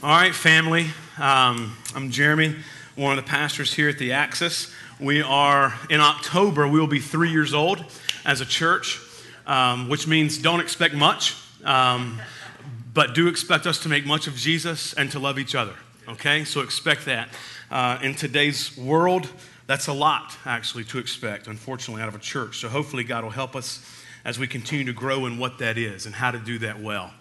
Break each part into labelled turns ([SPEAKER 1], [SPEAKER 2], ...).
[SPEAKER 1] All right, family. Um, I'm Jeremy, one of the pastors here at the Axis. We are in October, we will be three years old as a church, um, which means don't expect much, um, but do expect us to make much of Jesus and to love each other. Okay, so expect that. Uh, in today's world, that's a lot actually to expect, unfortunately, out of a church. So hopefully, God will help us as we continue to grow in what that is and how to do that well.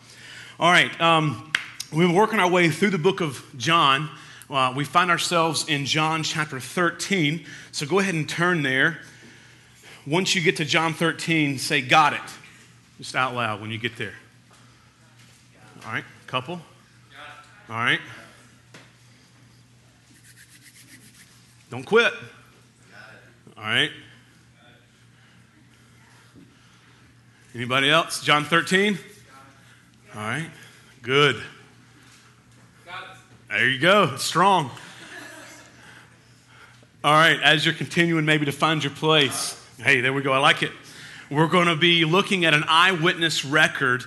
[SPEAKER 1] All right. Um, We've been working our way through the book of John. Uh, we find ourselves in John chapter 13. So go ahead and turn there. Once you get to John 13, say, Got it. Just out loud when you get there. All right, couple. All right. Don't quit. All right. Anybody else? John 13? All right. Good. There you go. Strong. All right, as you're continuing maybe to find your place, hey, there we go. I like it. We're going to be looking at an eyewitness record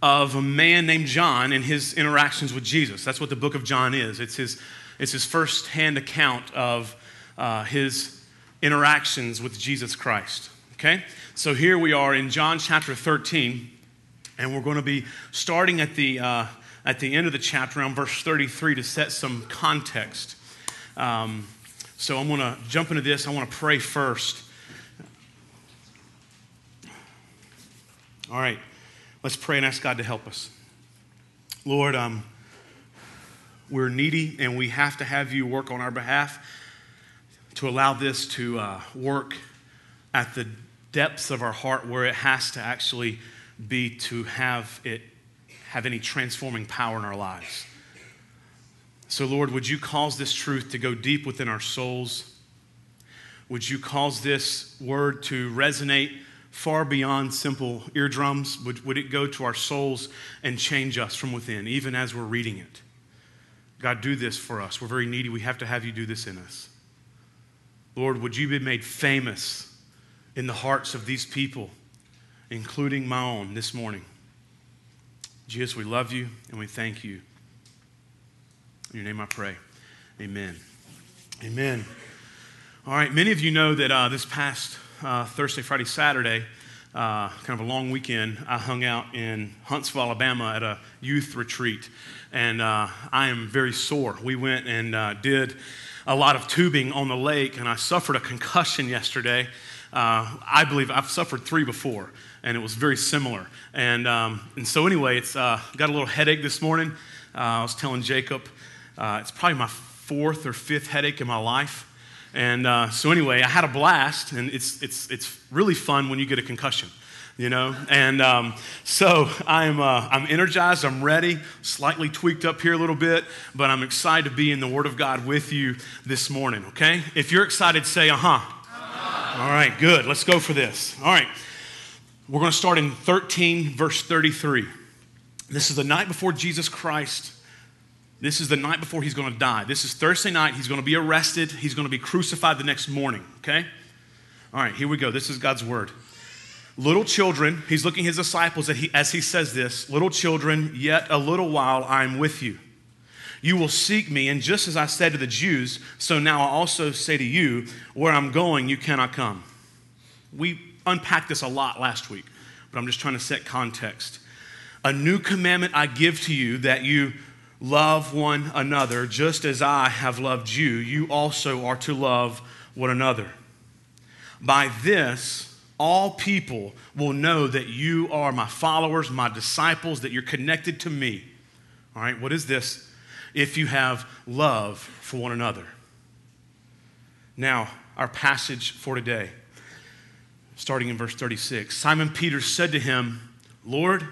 [SPEAKER 1] of a man named John and his interactions with Jesus. That's what the book of John is. It's his, it's his first hand account of uh, his interactions with Jesus Christ. Okay? So here we are in John chapter 13, and we're going to be starting at the. Uh, at the end of the chapter, around verse 33, to set some context. Um, so I'm going to jump into this. I want to pray first. All right, let's pray and ask God to help us. Lord, um, we're needy and we have to have you work on our behalf to allow this to uh, work at the depths of our heart where it has to actually be to have it have any transforming power in our lives. So, Lord, would you cause this truth to go deep within our souls? Would you cause this word to resonate far beyond simple eardrums? Would, would it go to our souls and change us from within, even as we're reading it? God, do this for us. We're very needy. We have to have you do this in us. Lord, would you be made famous in the hearts of these people, including my own this morning? Jesus, we love you and we thank you. In your name I pray. Amen. Amen. All right, many of you know that uh, this past uh, Thursday, Friday, Saturday, uh, kind of a long weekend, I hung out in Huntsville, Alabama at a youth retreat. And uh, I am very sore. We went and uh, did a lot of tubing on the lake, and I suffered a concussion yesterday. Uh, I believe I've suffered three before and it was very similar. And, um, and so, anyway, it's uh, got a little headache this morning. Uh, I was telling Jacob, uh, it's probably my fourth or fifth headache in my life. And uh, so, anyway, I had a blast, and it's, it's, it's really fun when you get a concussion. You know, and um, so I'm, uh, I'm energized, I'm ready, slightly tweaked up here a little bit, but I'm excited to be in the Word of God with you this morning, okay? If you're excited, say, uh huh. Uh-huh. All right, good. Let's go for this. All right. We're going to start in 13, verse 33. This is the night before Jesus Christ. This is the night before he's going to die. This is Thursday night. He's going to be arrested. He's going to be crucified the next morning, okay? All right, here we go. This is God's word. Little children, he's looking his disciples as he says this Little children, yet a little while I'm with you. You will seek me, and just as I said to the Jews, so now I also say to you, where I'm going, you cannot come. We unpacked this a lot last week, but I'm just trying to set context. A new commandment I give to you that you love one another just as I have loved you. You also are to love one another. By this, all people will know that you are my followers, my disciples, that you're connected to me. All right, what is this? If you have love for one another. Now, our passage for today starting in verse 36. Simon Peter said to him, Lord,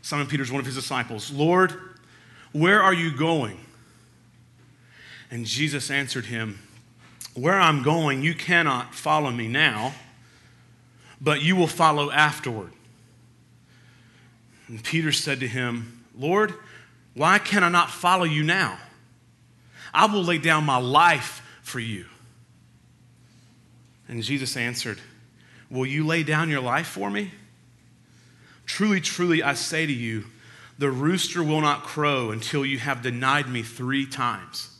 [SPEAKER 1] Simon Peter is one of his disciples, Lord, where are you going? And Jesus answered him, Where I'm going, you cannot follow me now, but you will follow afterward. And Peter said to him, Lord, why can I not follow you now? I will lay down my life for you. And Jesus answered, Will you lay down your life for me? Truly, truly, I say to you, the rooster will not crow until you have denied me three times.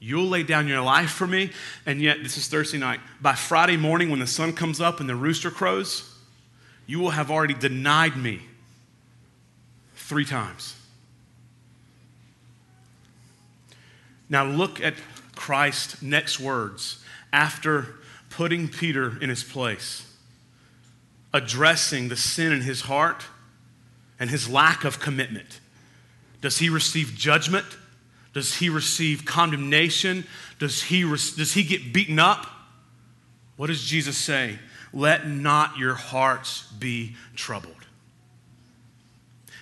[SPEAKER 1] You'll lay down your life for me, and yet this is Thursday night. By Friday morning, when the sun comes up and the rooster crows, you will have already denied me three times. Now, look at Christ's next words after putting Peter in his place, addressing the sin in his heart and his lack of commitment. Does he receive judgment? Does he receive condemnation? Does he, does he get beaten up? What does Jesus say? Let not your hearts be troubled.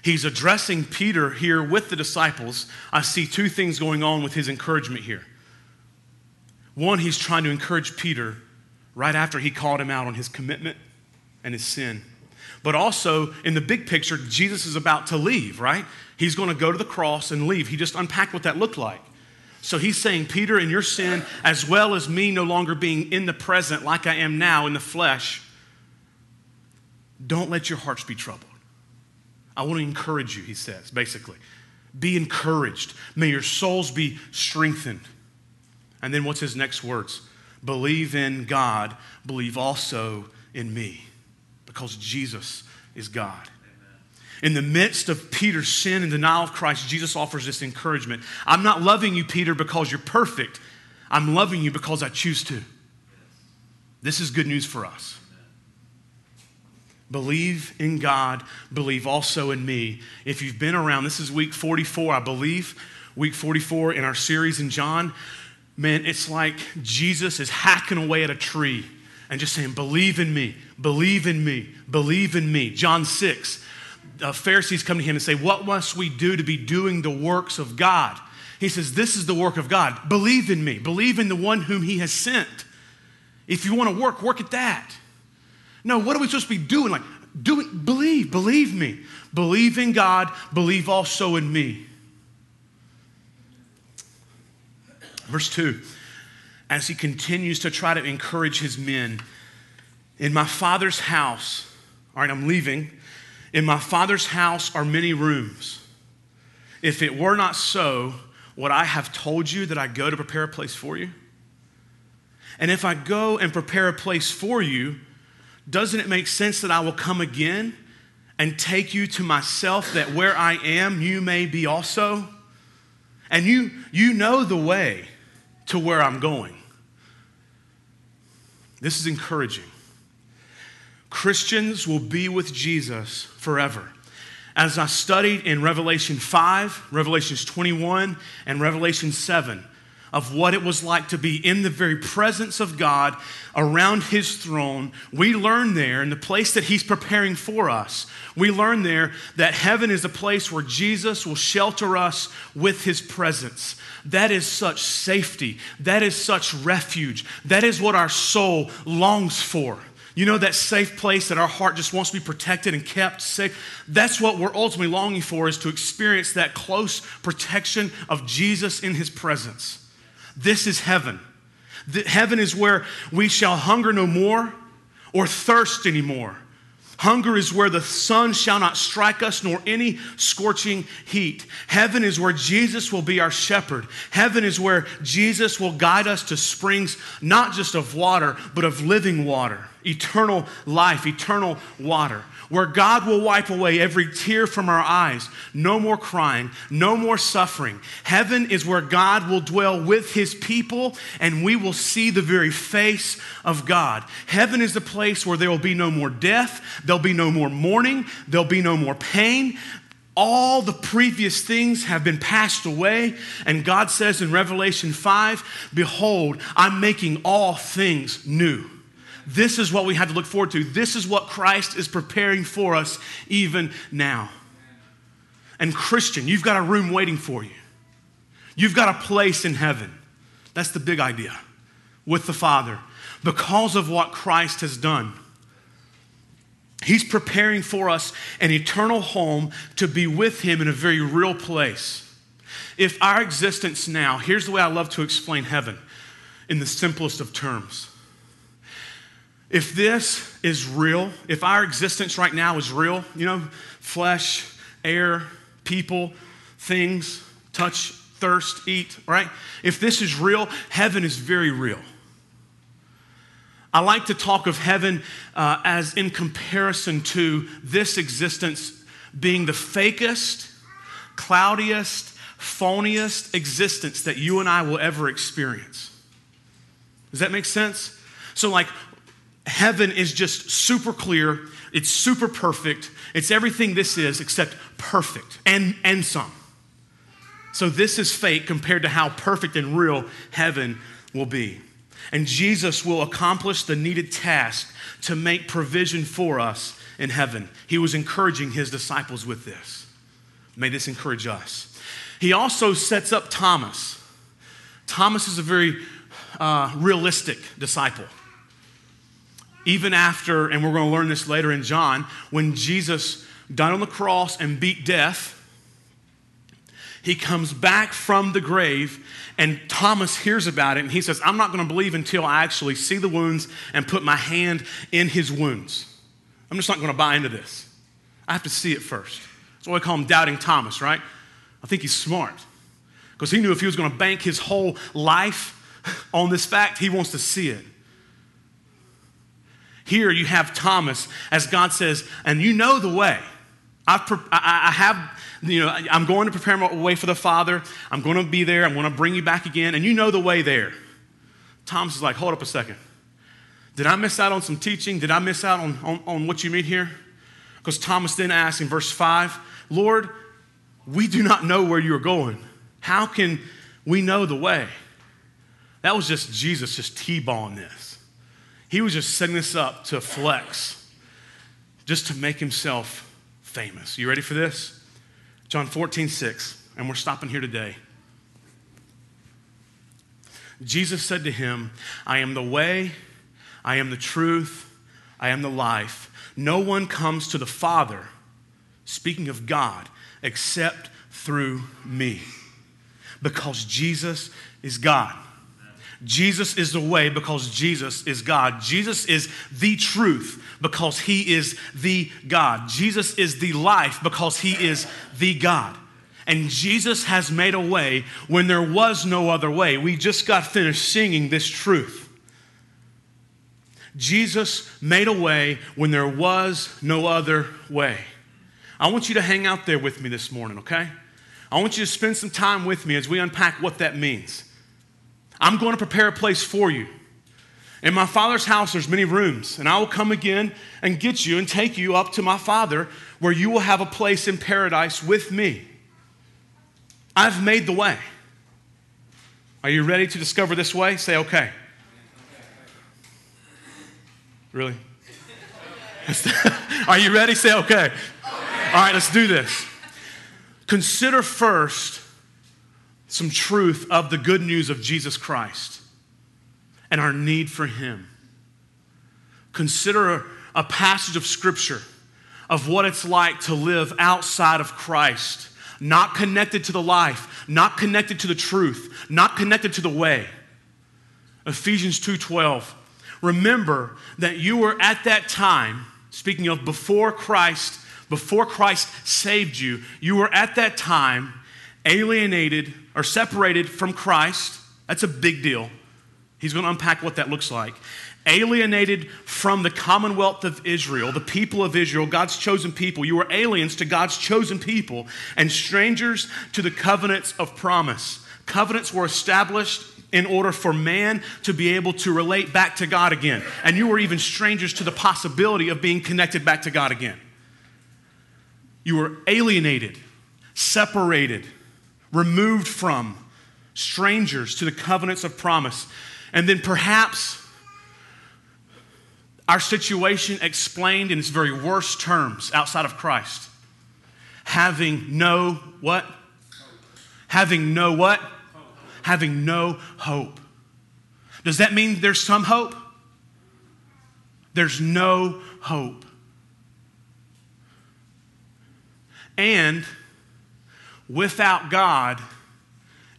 [SPEAKER 1] He's addressing Peter here with the disciples. I see two things going on with his encouragement here. One, he's trying to encourage Peter right after he called him out on his commitment and his sin. But also, in the big picture, Jesus is about to leave, right? He's going to go to the cross and leave. He just unpacked what that looked like. So he's saying, Peter, in your sin, as well as me no longer being in the present like I am now in the flesh, don't let your hearts be troubled. I want to encourage you, he says, basically. Be encouraged. May your souls be strengthened. And then what's his next words? Believe in God, believe also in me, because Jesus is God. In the midst of Peter's sin and denial of Christ, Jesus offers this encouragement. I'm not loving you, Peter, because you're perfect. I'm loving you because I choose to. This is good news for us. Believe in God, believe also in me. If you've been around, this is week 44, I believe, week 44 in our series in John. Man, it's like Jesus is hacking away at a tree and just saying, Believe in me, believe in me, believe in me. John 6, the Pharisees come to him and say, What must we do to be doing the works of God? He says, This is the work of God. Believe in me, believe in the one whom he has sent. If you want to work, work at that. No, what are we supposed to be doing? Like, do it, believe, believe me. Believe in God, believe also in me. Verse 2 As he continues to try to encourage his men, in my father's house, all right, I'm leaving. In my father's house are many rooms. If it were not so, would I have told you that I go to prepare a place for you? And if I go and prepare a place for you, doesn't it make sense that I will come again and take you to myself that where I am, you may be also? And you, you know the way to where I'm going. This is encouraging. Christians will be with Jesus forever. As I studied in Revelation 5, Revelations 21, and Revelation 7, of what it was like to be in the very presence of God around His throne, we learn there in the place that He's preparing for us. We learn there that heaven is a place where Jesus will shelter us with His presence. That is such safety. That is such refuge. That is what our soul longs for. You know, that safe place that our heart just wants to be protected and kept safe? That's what we're ultimately longing for is to experience that close protection of Jesus in his presence. This is heaven. The, heaven is where we shall hunger no more or thirst anymore. Hunger is where the sun shall not strike us, nor any scorching heat. Heaven is where Jesus will be our shepherd. Heaven is where Jesus will guide us to springs, not just of water, but of living water, eternal life, eternal water where God will wipe away every tear from our eyes. No more crying, no more suffering. Heaven is where God will dwell with his people and we will see the very face of God. Heaven is the place where there will be no more death, there'll be no more mourning, there'll be no more pain. All the previous things have been passed away. And God says in Revelation 5 Behold, I'm making all things new. This is what we have to look forward to. This is what Christ is preparing for us even now. And, Christian, you've got a room waiting for you. You've got a place in heaven. That's the big idea with the Father because of what Christ has done. He's preparing for us an eternal home to be with Him in a very real place. If our existence now, here's the way I love to explain heaven in the simplest of terms if this is real, if our existence right now is real, you know, flesh, air, people, things, touch, thirst, eat, right? If this is real, heaven is very real. I like to talk of heaven uh, as in comparison to this existence being the fakest, cloudiest, phoniest existence that you and I will ever experience. Does that make sense? So, like, heaven is just super clear, it's super perfect, it's everything this is except perfect and, and some. So, this is fake compared to how perfect and real heaven will be. And Jesus will accomplish the needed task to make provision for us in heaven. He was encouraging his disciples with this. May this encourage us. He also sets up Thomas. Thomas is a very uh, realistic disciple. Even after, and we're going to learn this later in John, when Jesus died on the cross and beat death, he comes back from the grave, and Thomas hears about it, and he says, I'm not going to believe until I actually see the wounds and put my hand in his wounds. I'm just not going to buy into this. I have to see it first. That's why we call him Doubting Thomas, right? I think he's smart because he knew if he was going to bank his whole life on this fact, he wants to see it. Here you have Thomas, as God says, and you know the way. I've, I have, you know, I'm going to prepare my way for the Father. I'm going to be there. I'm going to bring you back again, and you know the way there. Thomas is like, hold up a second. Did I miss out on some teaching? Did I miss out on, on, on what you mean here? Because Thomas then asks in verse 5, Lord, we do not know where you're going. How can we know the way? That was just Jesus just T-balling this. He was just setting this up to flex, just to make himself famous. You ready for this? John 14, 6, and we're stopping here today. Jesus said to him, I am the way, I am the truth, I am the life. No one comes to the Father, speaking of God, except through me. Because Jesus is God. Jesus is the way because Jesus is God. Jesus is the truth because he is the God. Jesus is the life because he is the God. And Jesus has made a way when there was no other way. We just got finished singing this truth. Jesus made a way when there was no other way. I want you to hang out there with me this morning, okay? I want you to spend some time with me as we unpack what that means. I'm going to prepare a place for you. In my Father's house, there's many rooms, and I will come again and get you and take you up to my Father, where you will have a place in paradise with me. I've made the way. Are you ready to discover this way? Say, okay. Really? Are you ready? Say okay. okay. All right, let's do this. Consider first some truth of the good news of Jesus Christ and our need for Him. Consider a, passage of Scripture of what it's like to live outside of Christ, not connected to the life, not connected to the truth, not connected to the way. Ephesians 2:12 Remember that you were at that time, speaking of before Christ, before Christ saved you, you were at that time alienated or separated from Christ. That's a big deal. He's going to unpack what that looks like. Alienated from the commonwealth of Israel, the people of Israel, God's chosen people. You were aliens to God's chosen people and strangers to the covenants of promise. Covenants were established in order for man to be able to relate back to God again. And you were even strangers to the possibility of being connected back to God again. You were alienated, separated, removed from, strangers to the covenants of promise. And then perhaps our situation explained in its very worst terms outside of Christ. Having no what? Having no what? having no hope. Does that mean there's some hope? There's no hope. And without God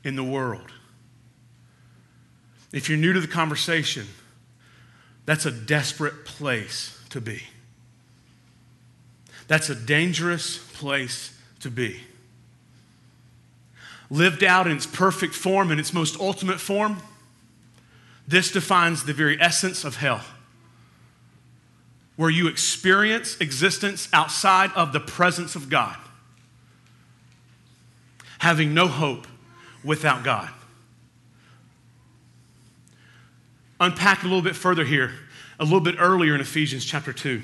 [SPEAKER 1] in the world. If you're new to the conversation, that's a desperate place to be. That's a dangerous place to be. Lived out in its perfect form, in its most ultimate form, this defines the very essence of hell, where you experience existence outside of the presence of God, having no hope without God. Unpack a little bit further here, a little bit earlier in Ephesians chapter 2.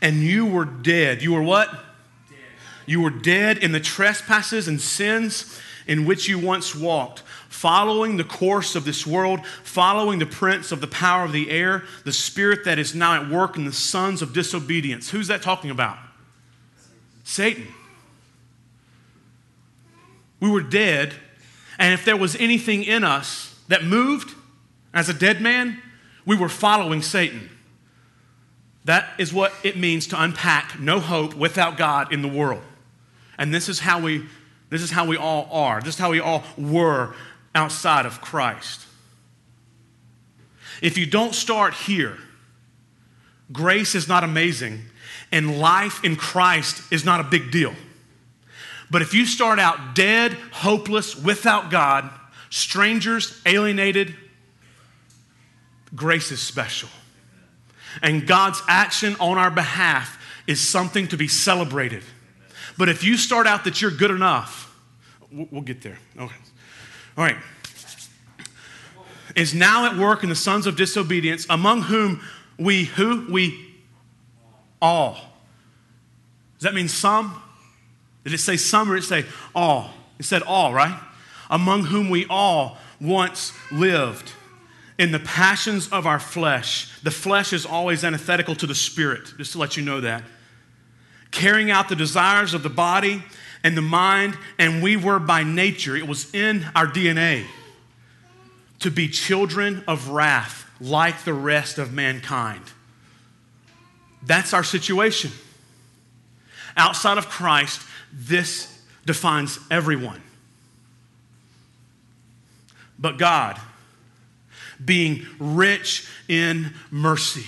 [SPEAKER 1] And you were dead. You were what? Dead. You were dead in the trespasses and sins in which you once walked following the course of this world, following the prince of the power of the air, the spirit that is now at work in the sons of disobedience. Who's that talking about? Satan. We were dead, and if there was anything in us that moved as a dead man, we were following Satan. That is what it means to unpack no hope without God in the world. And this is how we this is how we all are. This is how we all were outside of Christ. If you don't start here, grace is not amazing, and life in Christ is not a big deal. But if you start out dead, hopeless, without God, strangers, alienated, grace is special. And God's action on our behalf is something to be celebrated. But if you start out that you're good enough, we'll get there. Okay. All right. Is now at work in the sons of disobedience, among whom we, who? We all. Does that mean some? Did it say some or it say all? It said all, right? Among whom we all once lived in the passions of our flesh. The flesh is always antithetical to the spirit, just to let you know that. Carrying out the desires of the body and the mind, and we were by nature, it was in our DNA to be children of wrath like the rest of mankind. That's our situation. Outside of Christ, this defines everyone. But God, being rich in mercy,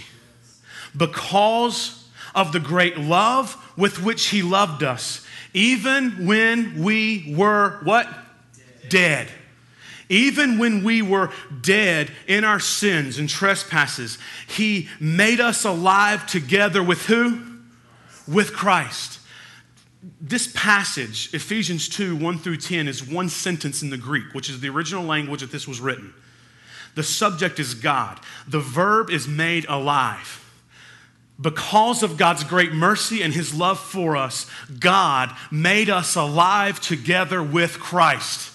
[SPEAKER 1] because of the great love with which He loved us, even when we were what? Dead. dead. Even when we were dead in our sins and trespasses, He made us alive together with who? With Christ. This passage, Ephesians 2 1 through 10, is one sentence in the Greek, which is the original language that this was written. The subject is God, the verb is made alive. Because of God's great mercy and his love for us, God made us alive together with Christ.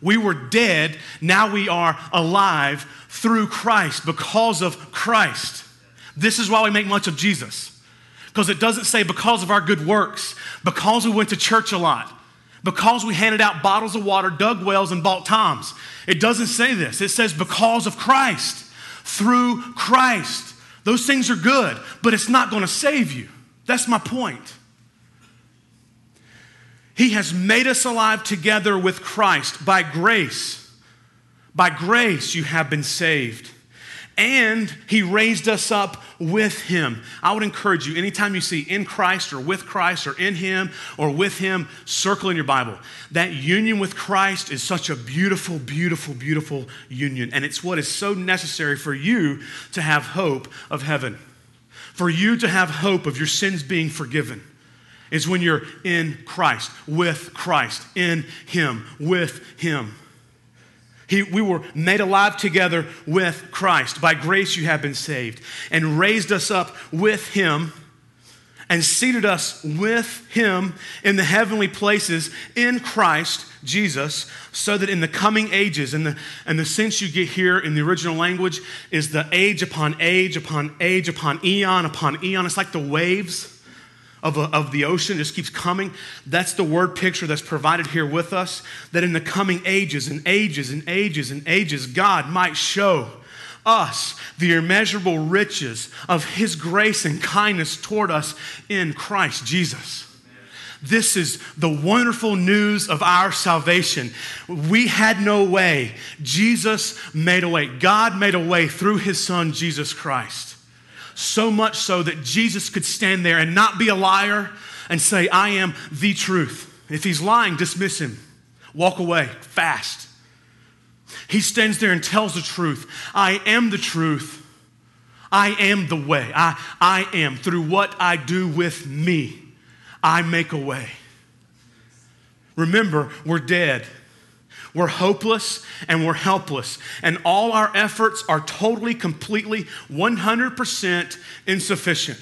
[SPEAKER 1] We were dead, now we are alive through Christ, because of Christ. This is why we make much of Jesus. Because it doesn't say because of our good works, because we went to church a lot, because we handed out bottles of water, dug wells, and bought toms. It doesn't say this. It says because of Christ, through Christ. Those things are good, but it's not going to save you. That's my point. He has made us alive together with Christ by grace. By grace, you have been saved. And he raised us up with him. I would encourage you, anytime you see in Christ or with Christ or in him or with him, circle in your Bible. That union with Christ is such a beautiful, beautiful, beautiful union. And it's what is so necessary for you to have hope of heaven, for you to have hope of your sins being forgiven. Is when you're in Christ, with Christ, in Him, with Him. He, we were made alive together with Christ. By grace you have been saved, and raised us up with Him, and seated us with Him in the heavenly places in Christ Jesus, so that in the coming ages, and the, and the sense you get here in the original language is the age upon age upon age upon eon upon eon. It's like the waves of, a, of the ocean just keeps coming. That's the word picture that's provided here with us. That in the coming ages and ages and ages and ages, God might show us the immeasurable riches of His grace and kindness toward us in Christ Jesus. This is the wonderful news of our salvation. We had no way. Jesus made a way. God made a way through His Son, Jesus Christ. So much so that Jesus could stand there and not be a liar, and say, I am the truth. If he's lying, dismiss him. Walk away fast. He stands there and tells the truth. I am the truth. I am the way. I, I am. Through what I do with me, I make a way. Remember, we're dead. We're hopeless and we're helpless. And all our efforts are totally, completely, 100% insufficient.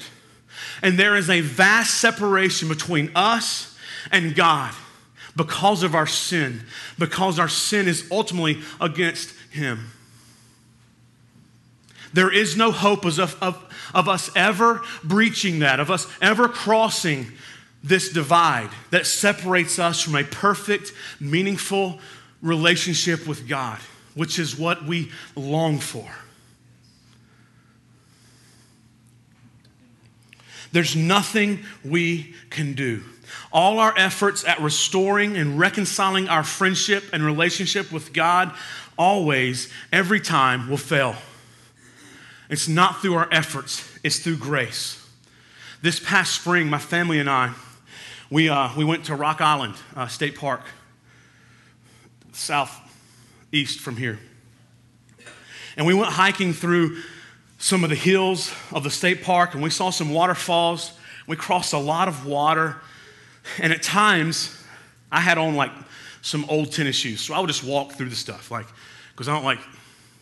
[SPEAKER 1] And there is a vast separation between us and God because of our sin, because our sin is ultimately against Him. There is no hope of, of, of us ever breaching that, of us ever crossing this divide that separates us from a perfect, meaningful relationship with God, which is what we long for. There's nothing we can do. All our efforts at restoring and reconciling our friendship and relationship with God always, every time, will fail. It's not through our efforts, it's through grace. This past spring, my family and I, we, uh, we went to Rock Island uh, State Park, southeast from here. And we went hiking through some of the hills of the state park, and we saw some waterfalls. We crossed a lot of water. And at times, I had on like some old tennis shoes. So I would just walk through the stuff, like, because I don't like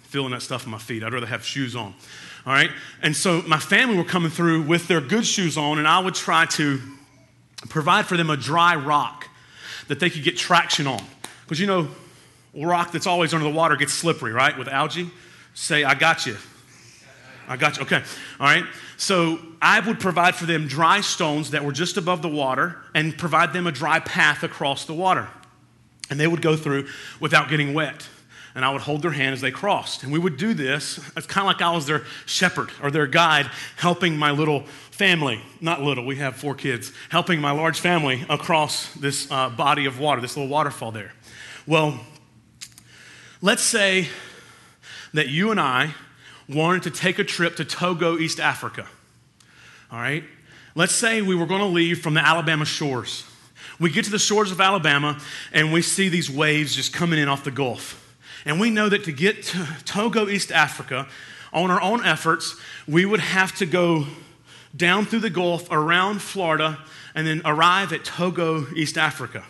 [SPEAKER 1] feeling that stuff on my feet. I'd rather have shoes on. All right? And so my family were coming through with their good shoes on, and I would try to provide for them a dry rock that they could get traction on. Because you know, rock that's always under the water gets slippery, right? With algae. Say, I got you. I got you. Okay. All right. So I would provide for them dry stones that were just above the water and provide them a dry path across the water. And they would go through without getting wet. And I would hold their hand as they crossed. And we would do this. It's kind of like I was their shepherd or their guide, helping my little family, not little, we have four kids, helping my large family across this uh, body of water, this little waterfall there. Well, let's say that you and I wanted to take a trip to Togo, East Africa. All right? Let's say we were going to leave from the Alabama shores. We get to the shores of Alabama and we see these waves just coming in off the Gulf. And we know that to get to Togo, East Africa, on our own efforts, we would have to go down through the Gulf, around Florida, and then arrive at Togo, East Africa.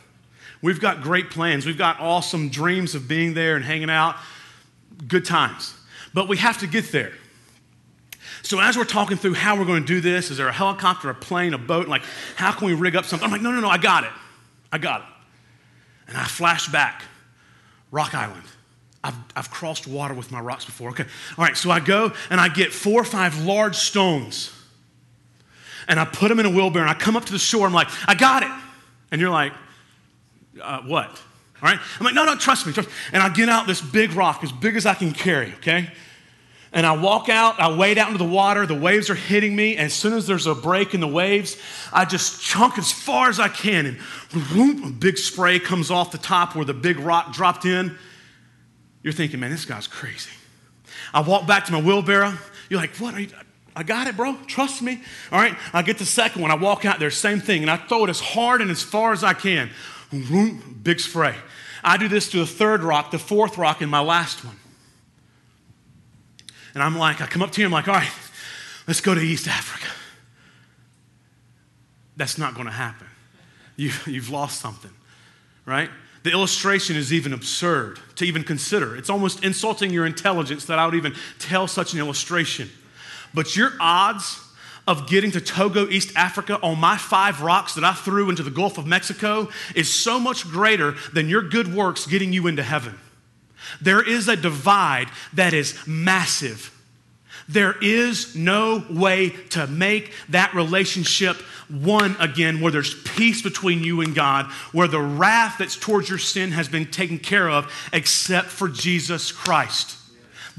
[SPEAKER 1] We've got great plans. We've got awesome dreams of being there and hanging out. Good times. But we have to get there. So as we're talking through how we're going to do this, is there a helicopter, a plane, a boat? Like, how can we rig up something? I'm like, no, no, no, I got it. I got it. And I flash back, Rock Island. I've, I've crossed water with my rocks before. Okay. All right. So I go and I get four or five large stones and I put them in a wheelbarrow and I come up to the shore. I'm like, I got it. And you're like, uh, what? All right? I'm like, no, no, trust me, trust me. And I get out this big rock, as big as I can carry, okay? And I walk out, I wade out into the water, the waves are hitting me. And as soon as there's a break in the waves, I just chunk as far as I can. And whoop, a big spray comes off the top where the big rock dropped in. You're thinking, man, this guy's crazy. I walk back to my wheelbarrow. You're like, what? Are you, I got it, bro. Trust me. All right. I get the second one. I walk out there, same thing. And I throw it as hard and as far as I can. Mm-hmm. Big spray. I do this to the third rock, the fourth rock, and my last one. And I'm like, I come up to you, I'm like, all right, let's go to East Africa. That's not going to happen. You, you've lost something, right? The illustration is even absurd to even consider. It's almost insulting your intelligence that I would even tell such an illustration. But your odds of getting to Togo, East Africa, on my five rocks that I threw into the Gulf of Mexico is so much greater than your good works getting you into heaven. There is a divide that is massive. There is no way to make that relationship one again where there's peace between you and God, where the wrath that's towards your sin has been taken care of, except for Jesus Christ.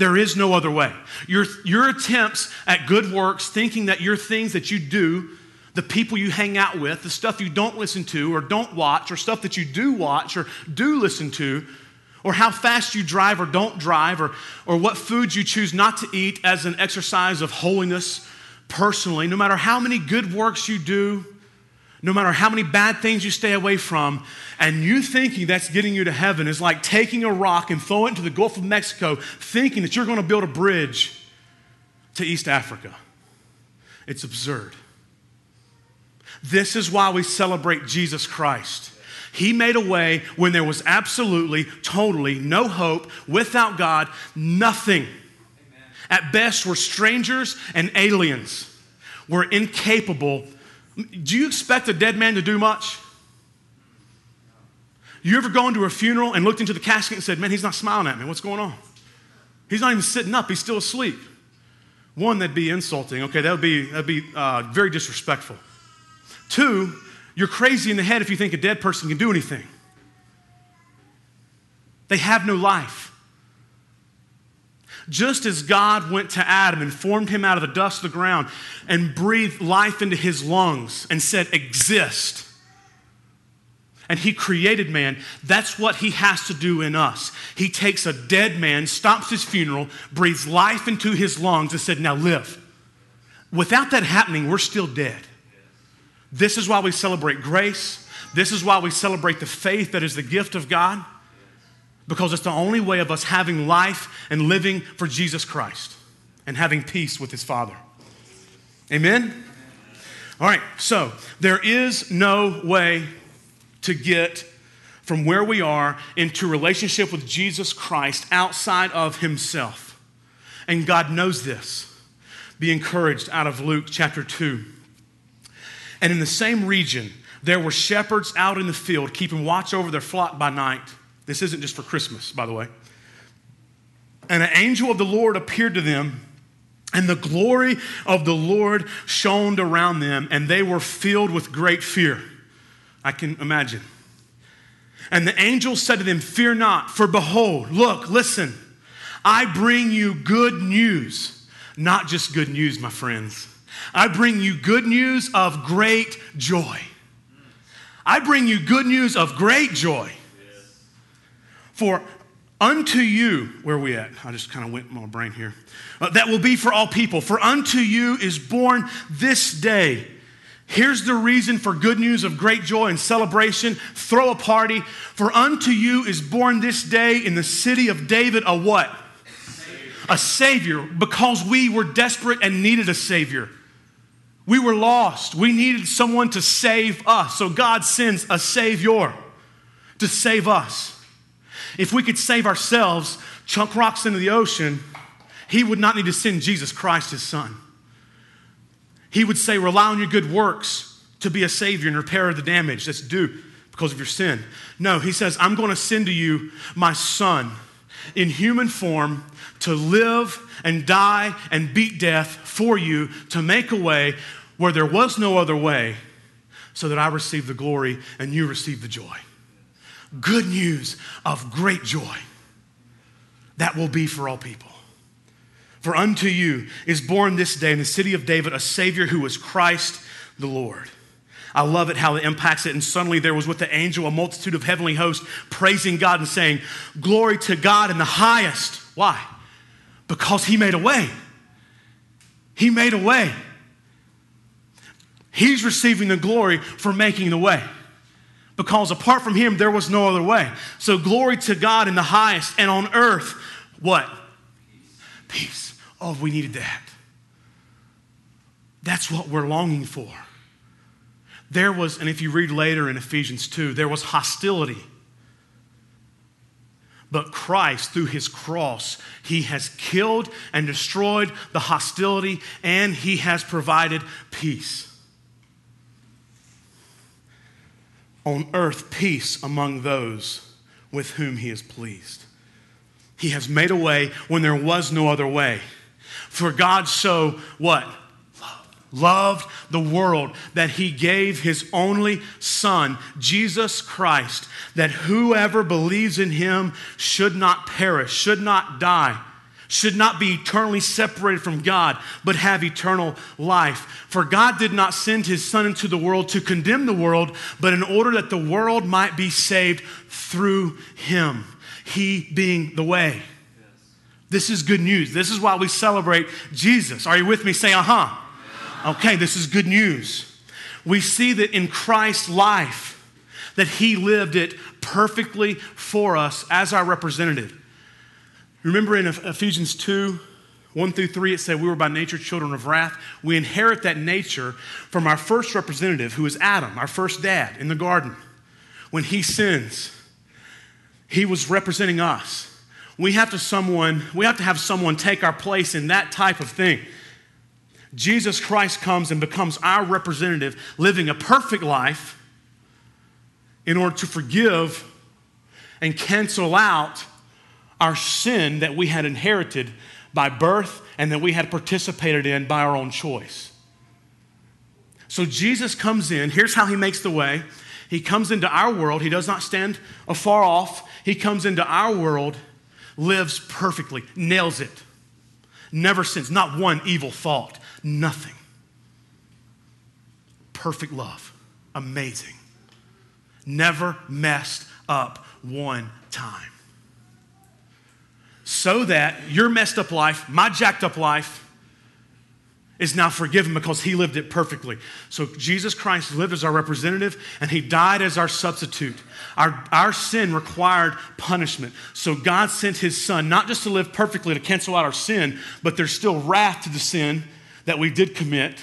[SPEAKER 1] There is no other way. Your, your attempts at good works, thinking that your things that you do, the people you hang out with, the stuff you don't listen to or don't watch, or stuff that you do watch or do listen to, or how fast you drive or don't drive, or, or what foods you choose not to eat as an exercise of holiness personally, no matter how many good works you do, no matter how many bad things you stay away from, and you thinking that's getting you to heaven is like taking a rock and throwing it into the Gulf of Mexico, thinking that you're going to build a bridge to East Africa. It's absurd. This is why we celebrate Jesus Christ. He made a way when there was absolutely, totally no hope, without God, nothing. Amen. At best, we're strangers and aliens. We're incapable. Do you expect a dead man to do much? You ever gone to a funeral and looked into the casket and said, Man, he's not smiling at me. What's going on? He's not even sitting up, he's still asleep. One, that'd be insulting. Okay, that would be, that'd be uh, very disrespectful. Two, you're crazy in the head if you think a dead person can do anything. They have no life. Just as God went to Adam and formed him out of the dust of the ground and breathed life into his lungs and said, Exist and he created man, that's what he has to do in us. He takes a dead man, stops his funeral, breathes life into his lungs, and said, Now live. Without that happening, we're still dead. This is why we celebrate grace. This is why we celebrate the faith that is the gift of God, because it's the only way of us having life and living for Jesus Christ and having peace with his Father. Amen? All right, so there is no way to get from where we are into relationship with Jesus Christ outside of himself. And God knows this. Be encouraged out of Luke chapter 2. And in the same region, there were shepherds out in the field keeping watch over their flock by night. This isn't just for Christmas, by the way. And an angel of the Lord appeared to them, and the glory of the Lord shone around them, and they were filled with great fear. I can imagine. And the angel said to them, Fear not, for behold, look, listen, I bring you good news. Not just good news, my friends. I bring you good news of great joy. I bring you good news of great joy. For unto you, where are we at? I just kind of went my brain here. Uh, that will be for all people. For unto you is born this day Here's the reason for good news of great joy and celebration. Throw a party. For unto you is born this day in the city of David a what? A Savior, because we were desperate and needed a Savior. We were lost. We needed someone to save us. So God sends a Savior to save us. If we could save ourselves, chunk rocks into the ocean, He would not need to send Jesus Christ, His Son. He would say, rely on your good works to be a savior and repair the damage that's due because of your sin. No, he says, I'm going to send to you my son in human form to live and die and beat death for you to make a way where there was no other way so that I receive the glory and you receive the joy. Good news of great joy that will be for all people. For unto you is born this day in the city of David a Savior who is Christ the Lord. I love it how it impacts it. And suddenly there was with the angel a multitude of heavenly hosts praising God and saying, Glory to God in the highest. Why? Because He made a way. He made a way. He's receiving the glory for making the way. Because apart from Him, there was no other way. So, glory to God in the highest, and on earth, what? Peace. Oh, we needed that. That's what we're longing for. There was, and if you read later in Ephesians 2, there was hostility. But Christ, through his cross, he has killed and destroyed the hostility and he has provided peace. On earth, peace among those with whom he is pleased. He has made a way when there was no other way. For God so what? Loved the world that he gave his only Son, Jesus Christ, that whoever believes in him should not perish, should not die, should not be eternally separated from God, but have eternal life. For God did not send his Son into the world to condemn the world, but in order that the world might be saved through him, he being the way. This is good news. This is why we celebrate Jesus. Are you with me? Say, uh huh. Okay, this is good news. we see that in Christ's life, that he lived it perfectly for us as our representative. Remember in Ephesians 2, 1 through 3, it said we were by nature children of wrath. We inherit that nature from our first representative, who is Adam, our first dad in the garden. When he sins, he was representing us. We have to someone, we have to have someone take our place in that type of thing. Jesus Christ comes and becomes our representative, living a perfect life in order to forgive and cancel out our sin that we had inherited by birth and that we had participated in by our own choice. So Jesus comes in. Here's how he makes the way. He comes into our world. He does not stand afar off. He comes into our world, lives perfectly, nails it, never sins, not one evil thought, nothing. Perfect love, amazing. Never messed up one time. So that your messed up life, my jacked up life, is now forgiven because he lived it perfectly. So Jesus Christ lived as our representative and he died as our substitute. Our, our sin required punishment. So God sent his son not just to live perfectly to cancel out our sin, but there's still wrath to the sin that we did commit.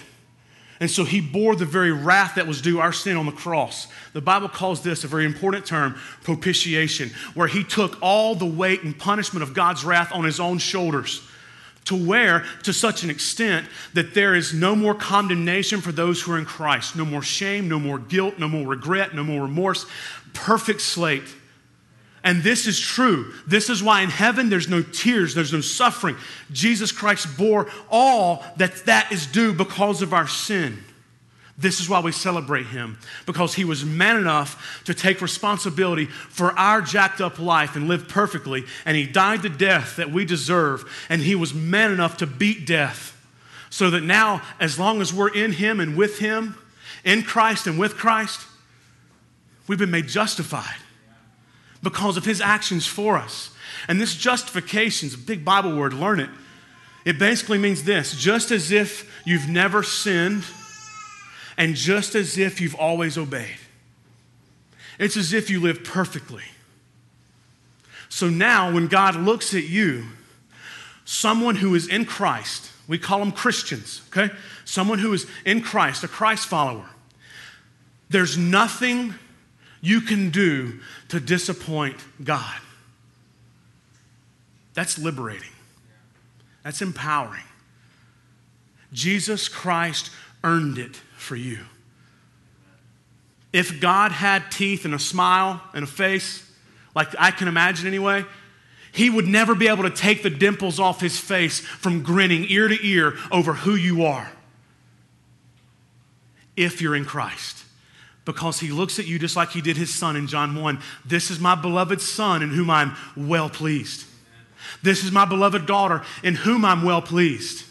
[SPEAKER 1] And so he bore the very wrath that was due our sin on the cross. The Bible calls this a very important term, propitiation, where he took all the weight and punishment of God's wrath on his own shoulders to where, to such an extent, that there is no more condemnation for those who are in Christ. No more shame, no more guilt, no more regret, no more remorse. Perfect slate. And this is true. This is why in heaven there's no tears, there's no suffering. Jesus Christ bore all that that is due because of our sin. This is why we celebrate him, because he was man enough to take responsibility for our jacked up life and live perfectly, and he died the death that we deserve, and he was man enough to beat death. So that now, as long as we're in him and with him, in Christ and with Christ, we've been made justified because of his actions for us. And this justification is a big Bible word, learn it. It basically means this just as if you've never sinned and just as if you've always obeyed. It's as if you live perfectly. So now, when God looks at you, someone who is in Christ, we call them Christians, okay? Someone who is in Christ, a Christ follower, there's nothing you can do to disappoint God. That's liberating, that's empowering. Jesus Christ earned it for you. If God had teeth and a smile and a face, like I can imagine anyway, he would never be able to take the dimples off his face from grinning ear to ear over who you are if you're in Christ. Because he looks at you just like he did his son in John 1. This is my beloved son in whom I'm well pleased. This is my beloved daughter in whom I'm well pleased.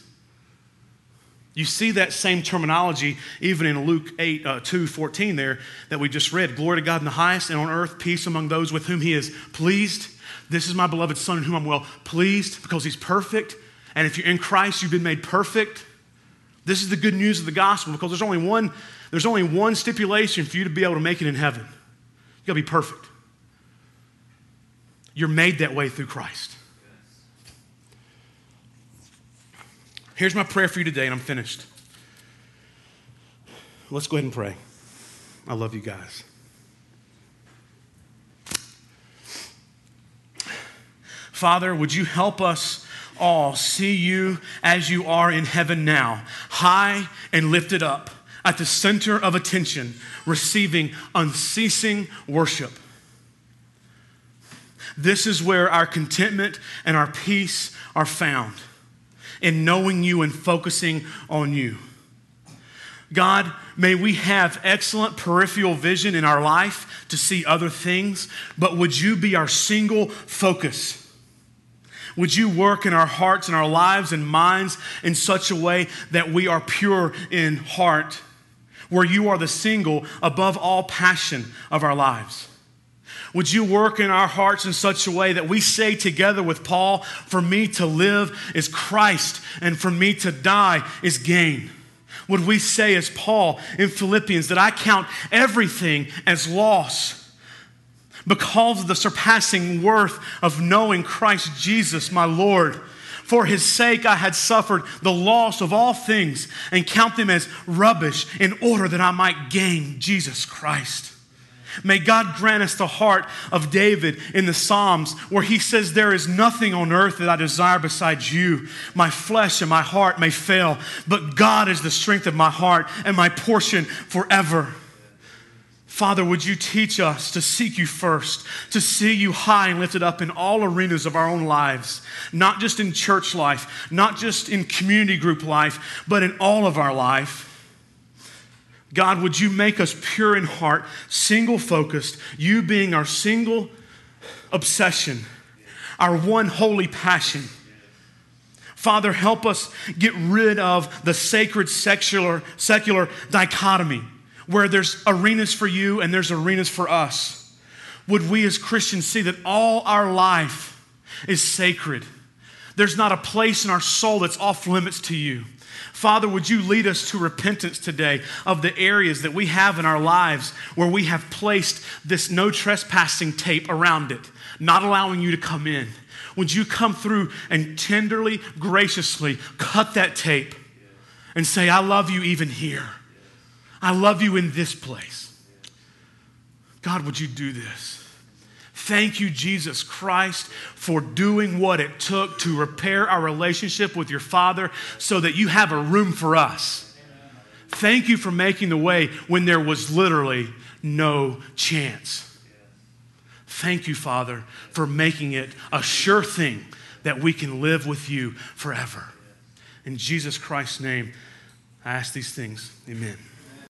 [SPEAKER 1] You see that same terminology even in Luke 8, uh, 2, 14 there that we just read. Glory to God in the highest, and on earth peace among those with whom he is pleased. This is my beloved Son in whom I'm well pleased because he's perfect. And if you're in Christ, you've been made perfect. This is the good news of the gospel because there's only one, there's only one stipulation for you to be able to make it in heaven. You gotta be perfect. You're made that way through Christ. Here's my prayer for you today, and I'm finished. Let's go ahead and pray. I love you guys. Father, would you help us all see you as you are in heaven now, high and lifted up, at the center of attention, receiving unceasing worship. This is where our contentment and our peace are found in knowing you and focusing on you. God, may we have excellent peripheral vision in our life to see other things, but would you be our single focus? Would you work in our hearts and our lives and minds in such a way that we are pure in heart, where you are the single above all passion of our lives? Would you work in our hearts in such a way that we say together with Paul, for me to live is Christ, and for me to die is gain? Would we say, as Paul in Philippians, that I count everything as loss because of the surpassing worth of knowing Christ Jesus, my Lord? For his sake, I had suffered the loss of all things and count them as rubbish in order that I might gain Jesus Christ. May God grant us the heart of David in the Psalms, where he says, There is nothing on earth that I desire besides you. My flesh and my heart may fail, but God is the strength of my heart and my portion forever. Father, would you teach us to seek you first, to see you high and lifted up in all arenas of our own lives, not just in church life, not just in community group life, but in all of our life. God, would you make us pure in heart, single focused, you being our single obsession, our one holy passion. Father, help us get rid of the sacred secular, secular dichotomy where there's arenas for you and there's arenas for us. Would we as Christians see that all our life is sacred? There's not a place in our soul that's off limits to you. Father, would you lead us to repentance today of the areas that we have in our lives where we have placed this no trespassing tape around it, not allowing you to come in? Would you come through and tenderly, graciously cut that tape and say, I love you even here? I love you in this place. God, would you do this? Thank you, Jesus Christ, for doing what it took to repair our relationship with your Father so that you have a room for us. Thank you for making the way when there was literally no chance. Thank you, Father, for making it a sure thing that we can live with you forever. In Jesus Christ's name, I ask these things. Amen.